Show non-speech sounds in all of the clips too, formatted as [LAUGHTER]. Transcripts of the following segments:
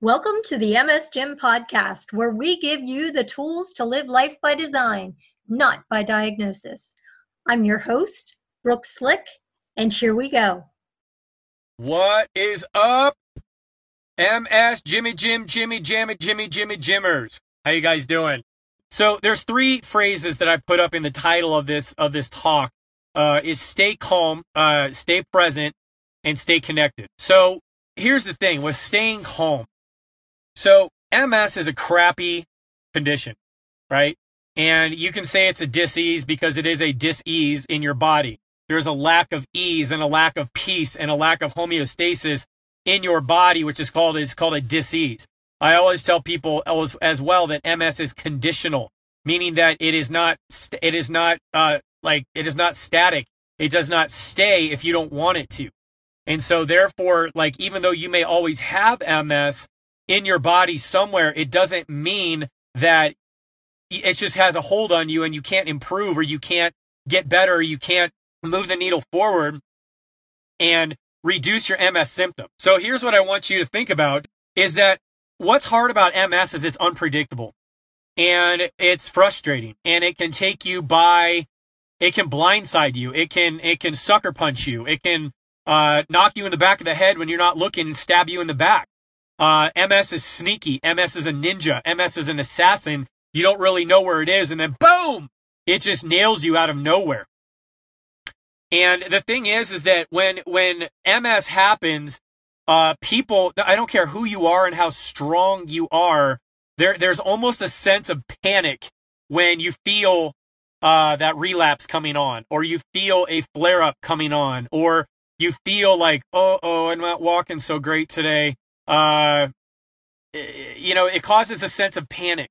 Welcome to the MS Gym podcast, where we give you the tools to live life by design, not by diagnosis. I'm your host, Brooke Slick, and here we go. What is up? MS Jimmy Jim Jimmy Jammy Jimmy Jimmy Jimmers. How you guys doing? So there's three phrases that I put up in the title of this of this talk. Uh, is stay calm, uh, stay present, and stay connected. So here's the thing with staying calm. So MS is a crappy condition, right? And you can say it's a disease because it is a disease in your body. There's a lack of ease and a lack of peace and a lack of homeostasis in your body, which is called it's called a disease. I always tell people as, as well that MS is conditional, meaning that it is not it is not uh, like it is not static. It does not stay if you don't want it to. And so therefore, like even though you may always have MS, in your body somewhere, it doesn't mean that it just has a hold on you and you can't improve or you can't get better or you can't move the needle forward and reduce your MS symptom. So here's what I want you to think about is that what's hard about MS is it's unpredictable and it's frustrating and it can take you by it can blindside you. It can it can sucker punch you. It can uh, knock you in the back of the head when you're not looking and stab you in the back. Uh, MS is sneaky. MS is a ninja. MS is an assassin. You don't really know where it is. And then boom, it just nails you out of nowhere. And the thing is, is that when, when MS happens, uh, people, I don't care who you are and how strong you are, there, there's almost a sense of panic when you feel, uh, that relapse coming on, or you feel a flare up coming on, or you feel like, oh, oh, I'm not walking so great today uh, you know, it causes a sense of panic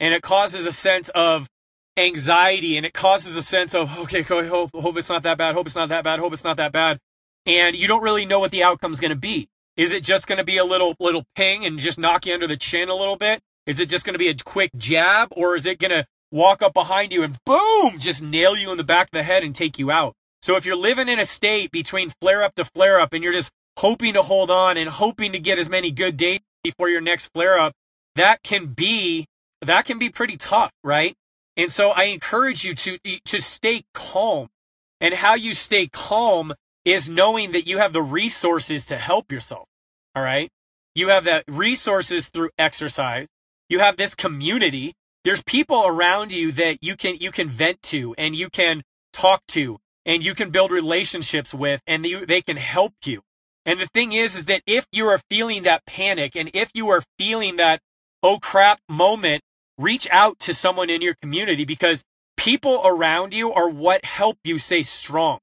and it causes a sense of anxiety and it causes a sense of, okay, go hope, hope it's not that bad, hope it's not that bad, hope it's not that bad. And you don't really know what the outcome's going to be. Is it just going to be a little, little ping and just knock you under the chin a little bit? Is it just going to be a quick jab or is it going to walk up behind you and boom, just nail you in the back of the head and take you out? So if you're living in a state between flare up to flare up and you're just hoping to hold on and hoping to get as many good days before your next flare up, that can be that can be pretty tough, right? And so I encourage you to to stay calm. And how you stay calm is knowing that you have the resources to help yourself. All right? You have that resources through exercise. You have this community. There's people around you that you can you can vent to and you can talk to and you can build relationships with and you, they can help you. And the thing is, is that if you are feeling that panic and if you are feeling that, oh crap moment, reach out to someone in your community because people around you are what help you stay strong.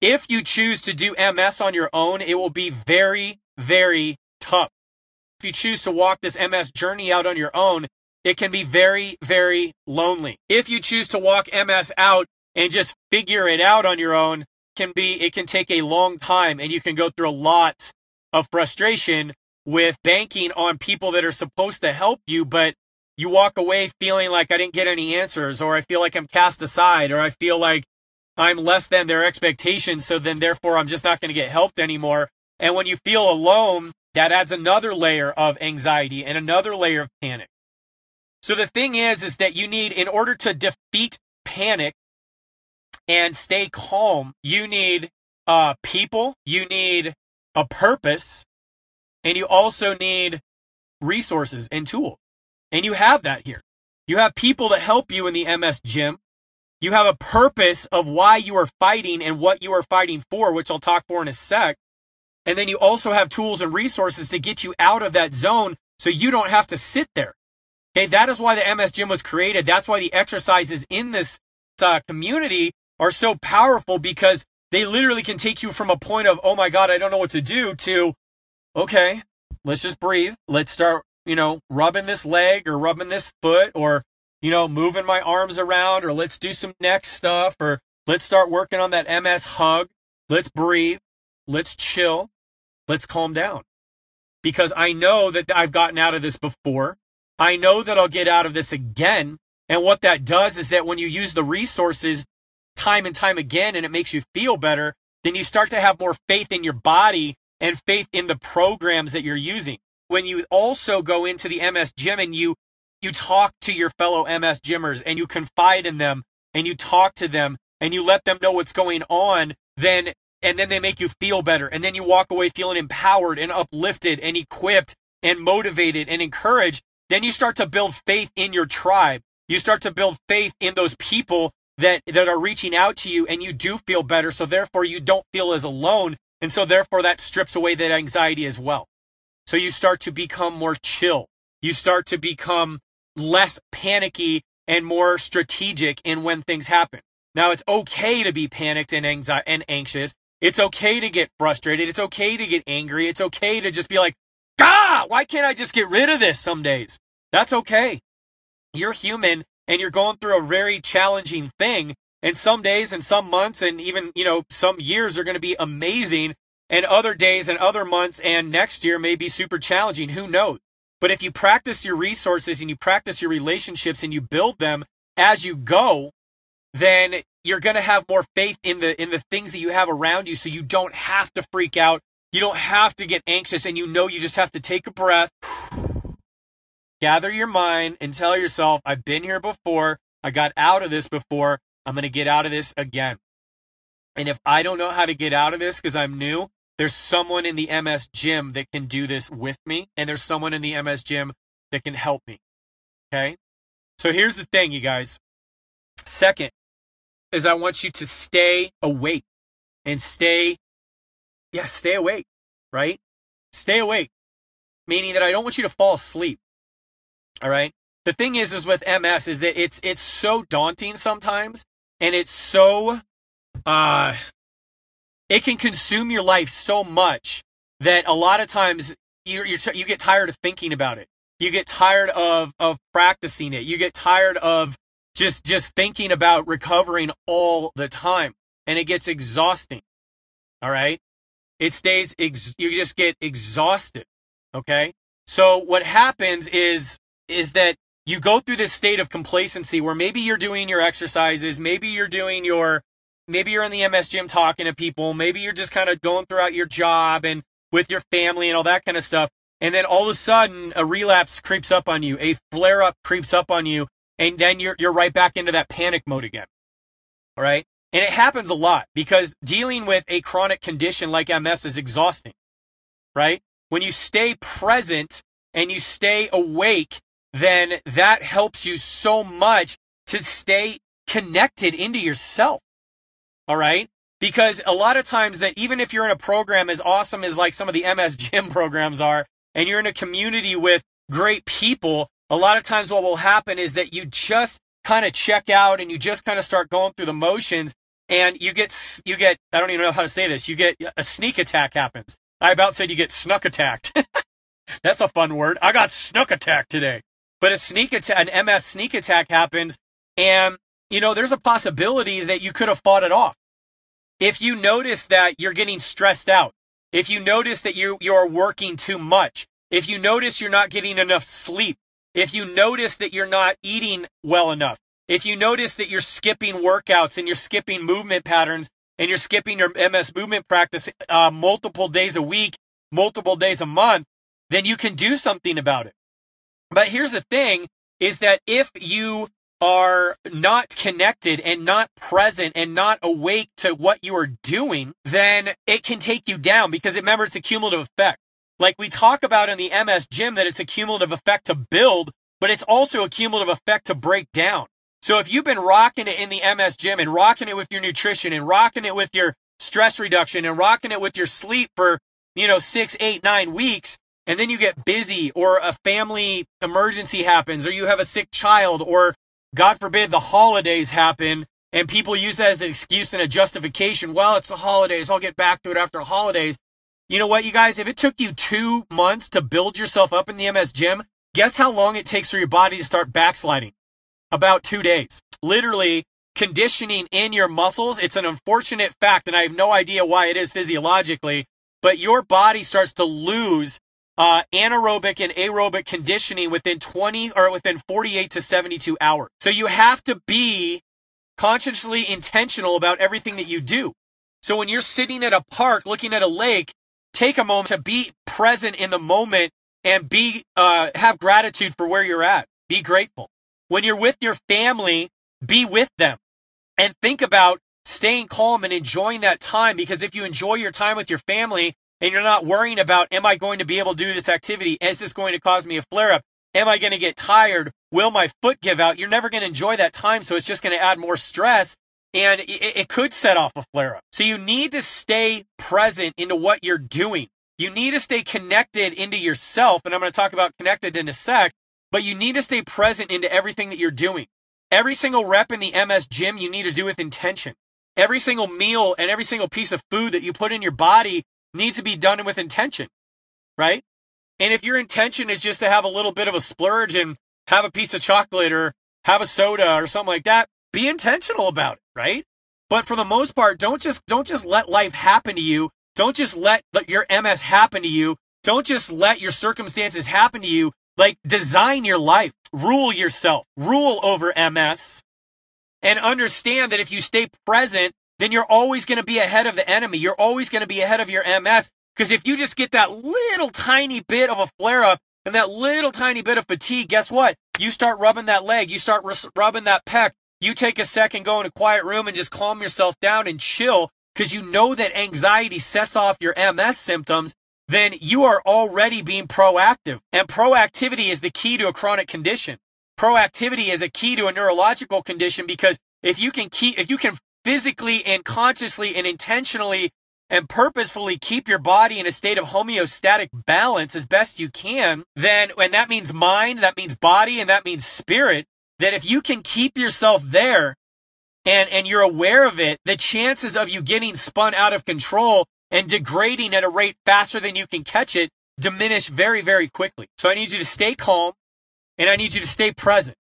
If you choose to do MS on your own, it will be very, very tough. If you choose to walk this MS journey out on your own, it can be very, very lonely. If you choose to walk MS out and just figure it out on your own, can be, it can take a long time and you can go through a lot of frustration with banking on people that are supposed to help you, but you walk away feeling like I didn't get any answers, or I feel like I'm cast aside, or I feel like I'm less than their expectations. So then therefore I'm just not going to get helped anymore. And when you feel alone, that adds another layer of anxiety and another layer of panic. So the thing is, is that you need, in order to defeat panic, and stay calm, you need uh, people, you need a purpose, and you also need resources and tools. And you have that here. You have people to help you in the MS gym. You have a purpose of why you are fighting and what you are fighting for, which I'll talk for in a sec. And then you also have tools and resources to get you out of that zone so you don't have to sit there. Okay, that is why the MS gym was created. That's why the exercises in this uh, community are so powerful because they literally can take you from a point of, oh my God, I don't know what to do to, okay, let's just breathe. Let's start, you know, rubbing this leg or rubbing this foot or, you know, moving my arms around or let's do some neck stuff or let's start working on that MS hug. Let's breathe. Let's chill. Let's calm down because I know that I've gotten out of this before. I know that I'll get out of this again. And what that does is that when you use the resources time and time again and it makes you feel better, then you start to have more faith in your body and faith in the programs that you're using. when you also go into the MS gym and you you talk to your fellow MS gymmers and you confide in them and you talk to them and you let them know what's going on, then and then they make you feel better and then you walk away feeling empowered and uplifted and equipped and motivated and encouraged, then you start to build faith in your tribe. You start to build faith in those people that that are reaching out to you and you do feel better so therefore you don't feel as alone and so therefore that strips away that anxiety as well. So you start to become more chill. You start to become less panicky and more strategic in when things happen. Now it's okay to be panicked and anxi- and anxious. It's okay to get frustrated. It's okay to get angry. It's okay to just be like, "God, why can't I just get rid of this some days?" That's okay. You're human and you're going through a very challenging thing and some days and some months and even, you know, some years are going to be amazing and other days and other months and next year may be super challenging. Who knows? But if you practice your resources and you practice your relationships and you build them as you go, then you're going to have more faith in the in the things that you have around you so you don't have to freak out. You don't have to get anxious and you know you just have to take a breath. Gather your mind and tell yourself, I've been here before. I got out of this before. I'm going to get out of this again. And if I don't know how to get out of this because I'm new, there's someone in the MS gym that can do this with me, and there's someone in the MS gym that can help me. Okay? So here's the thing, you guys. Second is I want you to stay awake and stay, yeah, stay awake, right? Stay awake, meaning that I don't want you to fall asleep. All right. The thing is, is with MS is that it's it's so daunting sometimes, and it's so uh it can consume your life so much that a lot of times you you you get tired of thinking about it. You get tired of of practicing it. You get tired of just just thinking about recovering all the time, and it gets exhausting. All right, it stays. Ex- you just get exhausted. Okay, so what happens is is that you go through this state of complacency where maybe you're doing your exercises, maybe you're doing your maybe you're in the MS gym talking to people, maybe you're just kind of going throughout your job and with your family and all that kind of stuff. And then all of a sudden a relapse creeps up on you, a flare up creeps up on you, and then you're you're right back into that panic mode again. All right? And it happens a lot because dealing with a chronic condition like MS is exhausting. Right? When you stay present and you stay awake, then that helps you so much to stay connected into yourself. All right. Because a lot of times that even if you're in a program as awesome as like some of the MS gym [LAUGHS] programs are, and you're in a community with great people, a lot of times what will happen is that you just kind of check out and you just kind of start going through the motions and you get, you get, I don't even know how to say this. You get a sneak attack happens. I about said you get snuck attacked. [LAUGHS] That's a fun word. I got snuck attacked today. But a sneak attack, an MS sneak attack happens and you know, there's a possibility that you could have fought it off. If you notice that you're getting stressed out, if you notice that you, you're working too much, if you notice you're not getting enough sleep, if you notice that you're not eating well enough, if you notice that you're skipping workouts and you're skipping movement patterns and you're skipping your MS movement practice uh, multiple days a week, multiple days a month, then you can do something about it. But here's the thing is that if you are not connected and not present and not awake to what you are doing, then it can take you down because remember, it's a cumulative effect. Like we talk about in the MS gym that it's a cumulative effect to build, but it's also a cumulative effect to break down. So if you've been rocking it in the MS gym and rocking it with your nutrition and rocking it with your stress reduction and rocking it with your sleep for, you know, six, eight, nine weeks, and then you get busy or a family emergency happens or you have a sick child or God forbid the holidays happen and people use that as an excuse and a justification. Well, it's the holidays. I'll get back to it after the holidays. You know what, you guys? If it took you two months to build yourself up in the MS gym, guess how long it takes for your body to start backsliding? About two days. Literally, conditioning in your muscles, it's an unfortunate fact, and I have no idea why it is physiologically, but your body starts to lose uh, anaerobic and aerobic conditioning within 20 or within 48 to 72 hours. So you have to be consciously intentional about everything that you do. So when you're sitting at a park looking at a lake, take a moment to be present in the moment and be uh, have gratitude for where you're at. Be grateful. When you're with your family, be with them and think about staying calm and enjoying that time because if you enjoy your time with your family and you're not worrying about am I going to be able to do this activity? Is this going to cause me a flare up? Am I going to get tired? Will my foot give out? You're never going to enjoy that time, so it's just going to add more stress and it, it could set off a flare up. So you need to stay present into what you're doing. You need to stay connected into yourself, and I'm going to talk about connected in a sec, but you need to stay present into everything that you're doing. Every single rep in the MS gym you need to do with intention. Every single meal and every single piece of food that you put in your body needs to be done with intention, right? And if your intention is just to have a little bit of a splurge and have a piece of chocolate or have a soda or something like that, be intentional about it, right? But for the most part, don't just don't just let life happen to you. Don't just let your MS happen to you. Don't just let your circumstances happen to you. Like design your life, rule yourself, rule over MS, and understand that if you stay present, then you're always going to be ahead of the enemy. You're always going to be ahead of your MS. Because if you just get that little tiny bit of a flare up and that little tiny bit of fatigue, guess what? You start rubbing that leg, you start rubbing that pec. You take a second, go in a quiet room and just calm yourself down and chill because you know that anxiety sets off your MS symptoms. Then you are already being proactive. And proactivity is the key to a chronic condition. Proactivity is a key to a neurological condition because if you can keep, if you can physically and consciously and intentionally and purposefully keep your body in a state of homeostatic balance as best you can, then, and that means mind, that means body, and that means spirit, that if you can keep yourself there and, and you're aware of it, the chances of you getting spun out of control and degrading at a rate faster than you can catch it diminish very, very quickly. So I need you to stay calm and I need you to stay present.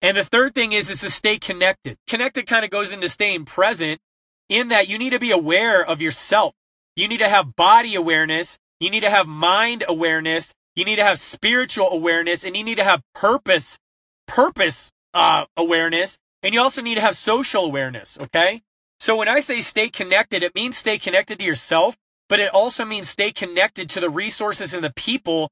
And the third thing is, is to stay connected. Connected kind of goes into staying present in that you need to be aware of yourself. You need to have body awareness. You need to have mind awareness. You need to have spiritual awareness and you need to have purpose, purpose, uh, awareness. And you also need to have social awareness. Okay. So when I say stay connected, it means stay connected to yourself, but it also means stay connected to the resources and the people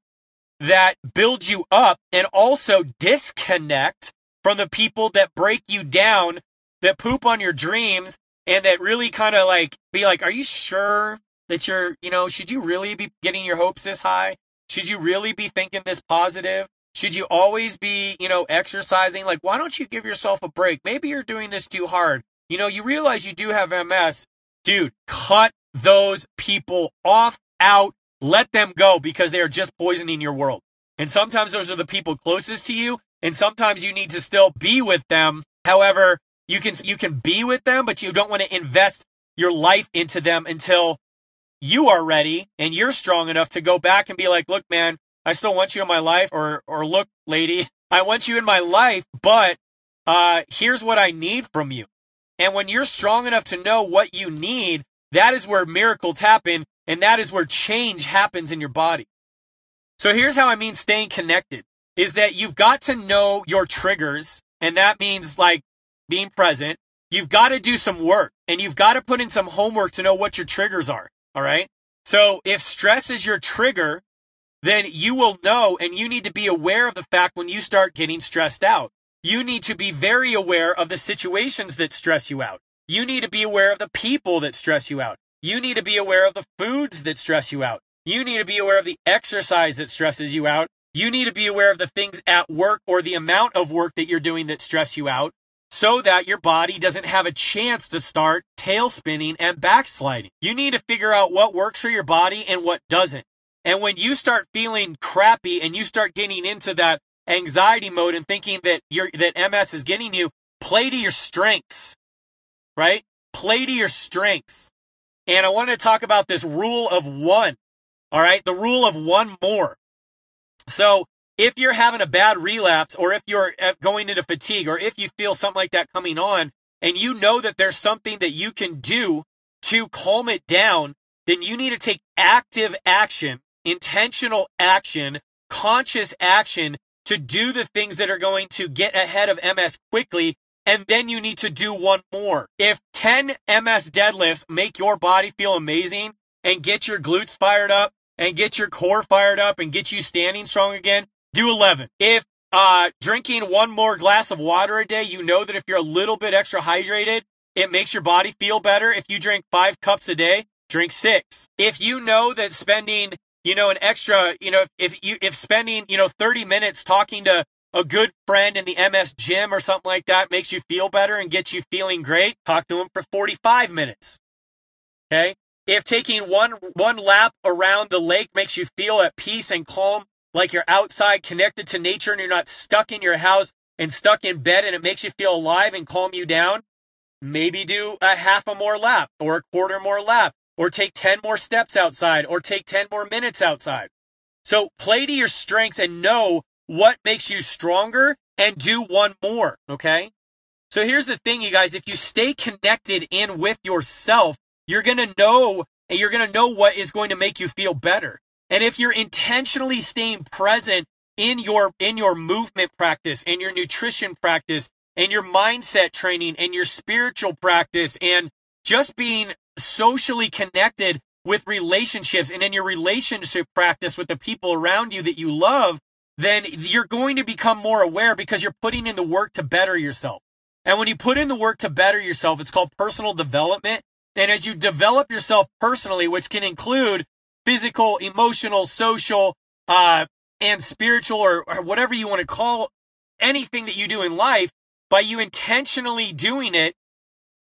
that build you up and also disconnect from the people that break you down, that poop on your dreams, and that really kind of like be like, are you sure that you're, you know, should you really be getting your hopes this high? Should you really be thinking this positive? Should you always be, you know, exercising? Like, why don't you give yourself a break? Maybe you're doing this too hard. You know, you realize you do have MS. Dude, cut those people off, out, let them go because they are just poisoning your world. And sometimes those are the people closest to you, and sometimes you need to still be with them. However, you can you can be with them, but you don't want to invest your life into them until you are ready and you're strong enough to go back and be like, "Look, man, I still want you in my life," or or "Look, lady, I want you in my life, but uh, here's what I need from you." And when you're strong enough to know what you need, that is where miracles happen, and that is where change happens in your body. So here's how I mean staying connected is that you've got to know your triggers. And that means like being present. You've got to do some work and you've got to put in some homework to know what your triggers are. All right. So if stress is your trigger, then you will know and you need to be aware of the fact when you start getting stressed out. You need to be very aware of the situations that stress you out. You need to be aware of the people that stress you out. You need to be aware of the foods that stress you out. You need to be aware of the exercise that stresses you out. You need to be aware of the things at work or the amount of work that you're doing that stress you out so that your body doesn't have a chance to start tail spinning and backsliding. You need to figure out what works for your body and what doesn't. And when you start feeling crappy and you start getting into that anxiety mode and thinking that you that MS is getting you, play to your strengths. Right? Play to your strengths. And I want to talk about this rule of one. All right. The rule of one more. So if you're having a bad relapse or if you're uh, going into fatigue or if you feel something like that coming on and you know that there's something that you can do to calm it down, then you need to take active action, intentional action, conscious action to do the things that are going to get ahead of MS quickly. And then you need to do one more. If 10 MS deadlifts make your body feel amazing and get your glutes fired up and get your core fired up and get you standing strong again, do 11. If uh, drinking one more glass of water a day, you know that if you're a little bit extra hydrated, it makes your body feel better. If you drink five cups a day, drink six. If you know that spending, you know, an extra, you know, if you, if spending, you know, 30 minutes talking to a good friend in the MS gym or something like that makes you feel better and gets you feeling great, talk to them for 45 minutes. Okay. If taking one, one lap around the lake makes you feel at peace and calm, like you're outside connected to nature and you're not stuck in your house and stuck in bed and it makes you feel alive and calm you down, maybe do a half a more lap or a quarter more lap or take 10 more steps outside or take 10 more minutes outside. So play to your strengths and know what makes you stronger and do one more. Okay. So here's the thing, you guys. If you stay connected in with yourself, you're going to know and you're going to know what is going to make you feel better. And if you're intentionally staying present in your, in your movement practice and your nutrition practice and your mindset training and your spiritual practice and just being socially connected with relationships and in your relationship practice with the people around you that you love, then you're going to become more aware because you're putting in the work to better yourself. And when you put in the work to better yourself, it's called personal development. And as you develop yourself personally, which can include physical, emotional, social, uh, and spiritual or, or whatever you want to call anything that you do in life, by you intentionally doing it,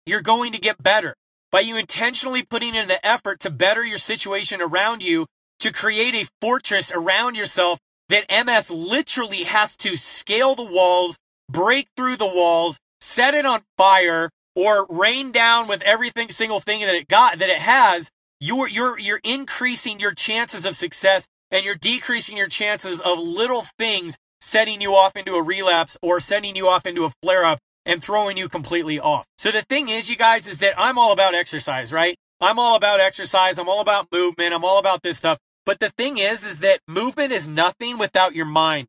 you're going to get better. By you intentionally putting in the effort to better your situation around you, to create a fortress around yourself that MS literally has to scale the walls, break through the walls, set it on fire, or rain down with everything single thing that it got that it has, you're you're you're increasing your chances of success and you're decreasing your chances of little things setting you off into a relapse or sending you off into a flare up and throwing you completely off. So the thing is, you guys, is that I'm all about exercise, right? I'm all about exercise. I'm all about movement. I'm all about this stuff. But the thing is, is that movement is nothing without your mind.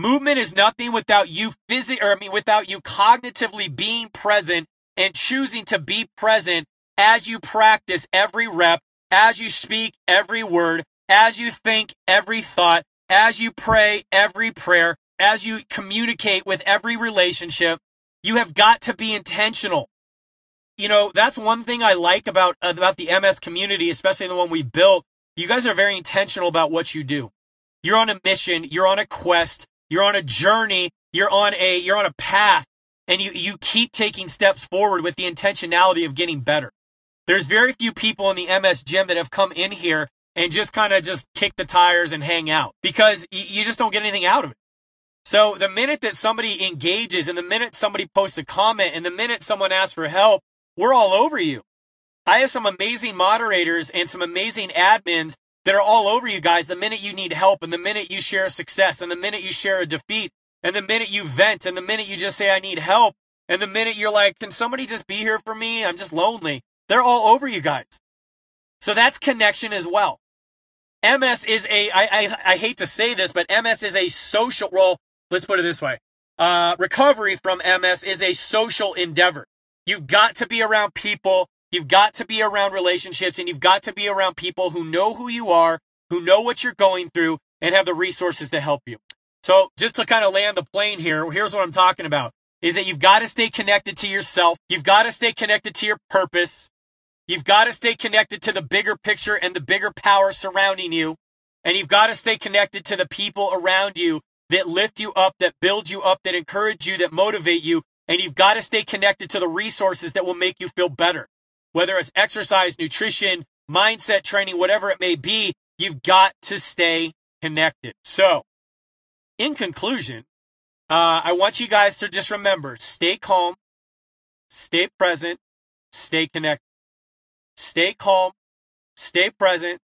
Movement is nothing without you physically, or I mean, without you cognitively being present and choosing to be present as you practice every rep, as you speak every word, as you think every thought, as you pray every prayer, as you communicate with every relationship, you have got to be intentional. You know, that's one thing I like about, about the MS community, especially the one we built. You guys are very intentional about what you do. You're on a mission, you're on a quest, you're on a journey, you're on a, you're on a path, and you, you keep taking steps forward with the intentionality of getting better. There's very few people in the MS gym that have come in here and just kind of just kick the tires and hang out because you just don't get anything out of it. So the minute that somebody engages and the minute somebody posts a comment and the minute someone asks for help, we're all over you. I have some amazing moderators and some amazing admins that are all over you guys the minute you need help and the minute you share a success and the minute you share a defeat and the minute you vent and the minute you just say, I need help and the minute you're like, can somebody just be here for me? I'm just lonely. They're all over you guys. So that's connection as well. MS is a, I, I, I hate to say this, but MS is a social role. Let's put it this way. Uh, recovery from MS is a social endeavor. You've got to be around people. You've got to be around relationships and you've got to be around people who know who you are, who know what you're going through and have the resources to help you. So just to kind of land the plane here, here's what I'm talking about is that you've got to stay connected to yourself. You've got to stay connected to your purpose. You've got to stay connected to the bigger picture and the bigger power surrounding you. And you've got to stay connected to the people around you that lift you up, that build you up, that encourage you, that motivate you. And you've got to stay connected to the resources that will make you feel better. Whether it's exercise, nutrition, mindset training, whatever it may be, you've got to stay connected. So, in conclusion, uh, I want you guys to just remember stay calm, stay present, stay connected. Stay calm, stay present,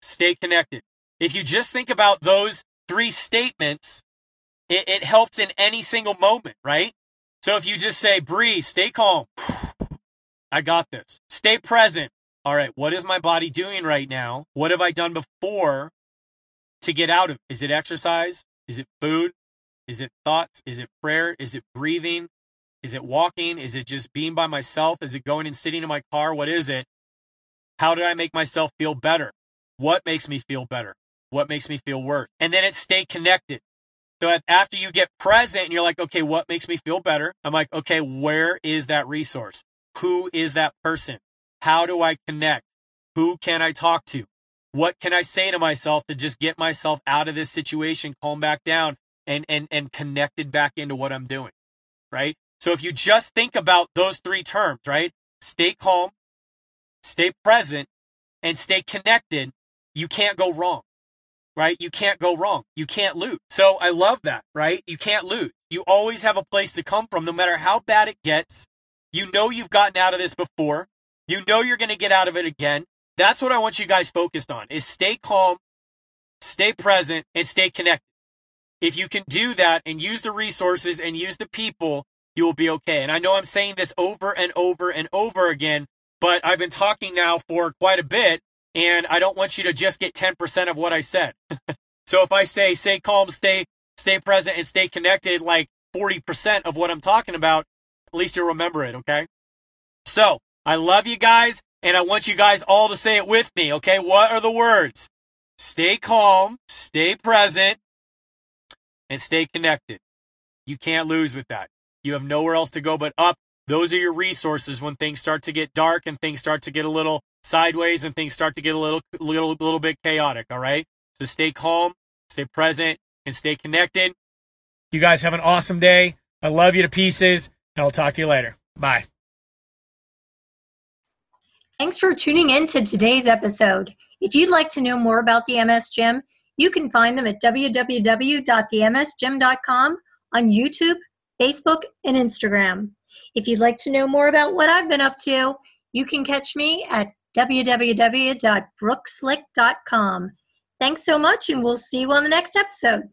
stay connected. If you just think about those three statements, it, it helps in any single moment, right? So if you just say, breathe, stay calm, I got this. Stay present. All right, what is my body doing right now? What have I done before to get out of it? Is it exercise? Is it food? Is it thoughts? Is it prayer? Is it breathing? Is it walking? Is it just being by myself? Is it going and sitting in my car? What is it? How did I make myself feel better? what makes me feel better? What makes me feel worse? And then it's stay connected. So after you get present and you're like, okay, what makes me feel better? I'm like, okay, where is that resource? Who is that person? How do I connect? Who can I talk to? What can I say to myself to just get myself out of this situation, calm back down and, and, and connected back into what I'm doing? Right. So if you just think about those three terms, right? Stay calm, stay present, and stay connected, you can't go wrong right? You can't go wrong. You can't lose. So I love that, right? You can't lose. You always have a place to come from, no matter how bad it gets. You know you've gotten out of this before. You know you're going to get out of it again. That's what I want you guys focused on is stay calm, stay present, and stay connected. If you can do that and use the resources and use the people, you will be okay. And I know I'm saying this over and over and over again, but I've been talking now for quite a bit and I don't want you to just get 10% of what I said. [LAUGHS] so if I say stay calm, stay stay present and stay connected like 40% of what I'm talking about, at least you'll remember it, okay? So, I love you guys and I want you guys all to say it with me, okay? What are the words? Stay calm, stay present, and stay connected. You can't lose with that. You have nowhere else to go but up. Those are your resources when things start to get dark and things start to get a little sideways and things start to get a little little little bit chaotic, all right? So stay calm, stay present, and stay connected. You guys have an awesome day. I love you to pieces, and I'll talk to you later. Bye. Thanks for tuning in to today's episode. If you'd like to know more about the MS Gym, you can find them at www.themsgym.com on YouTube, Facebook, and Instagram. If you'd like to know more about what I've been up to, you can catch me at www.brookslick.com. Thanks so much, and we'll see you on the next episode.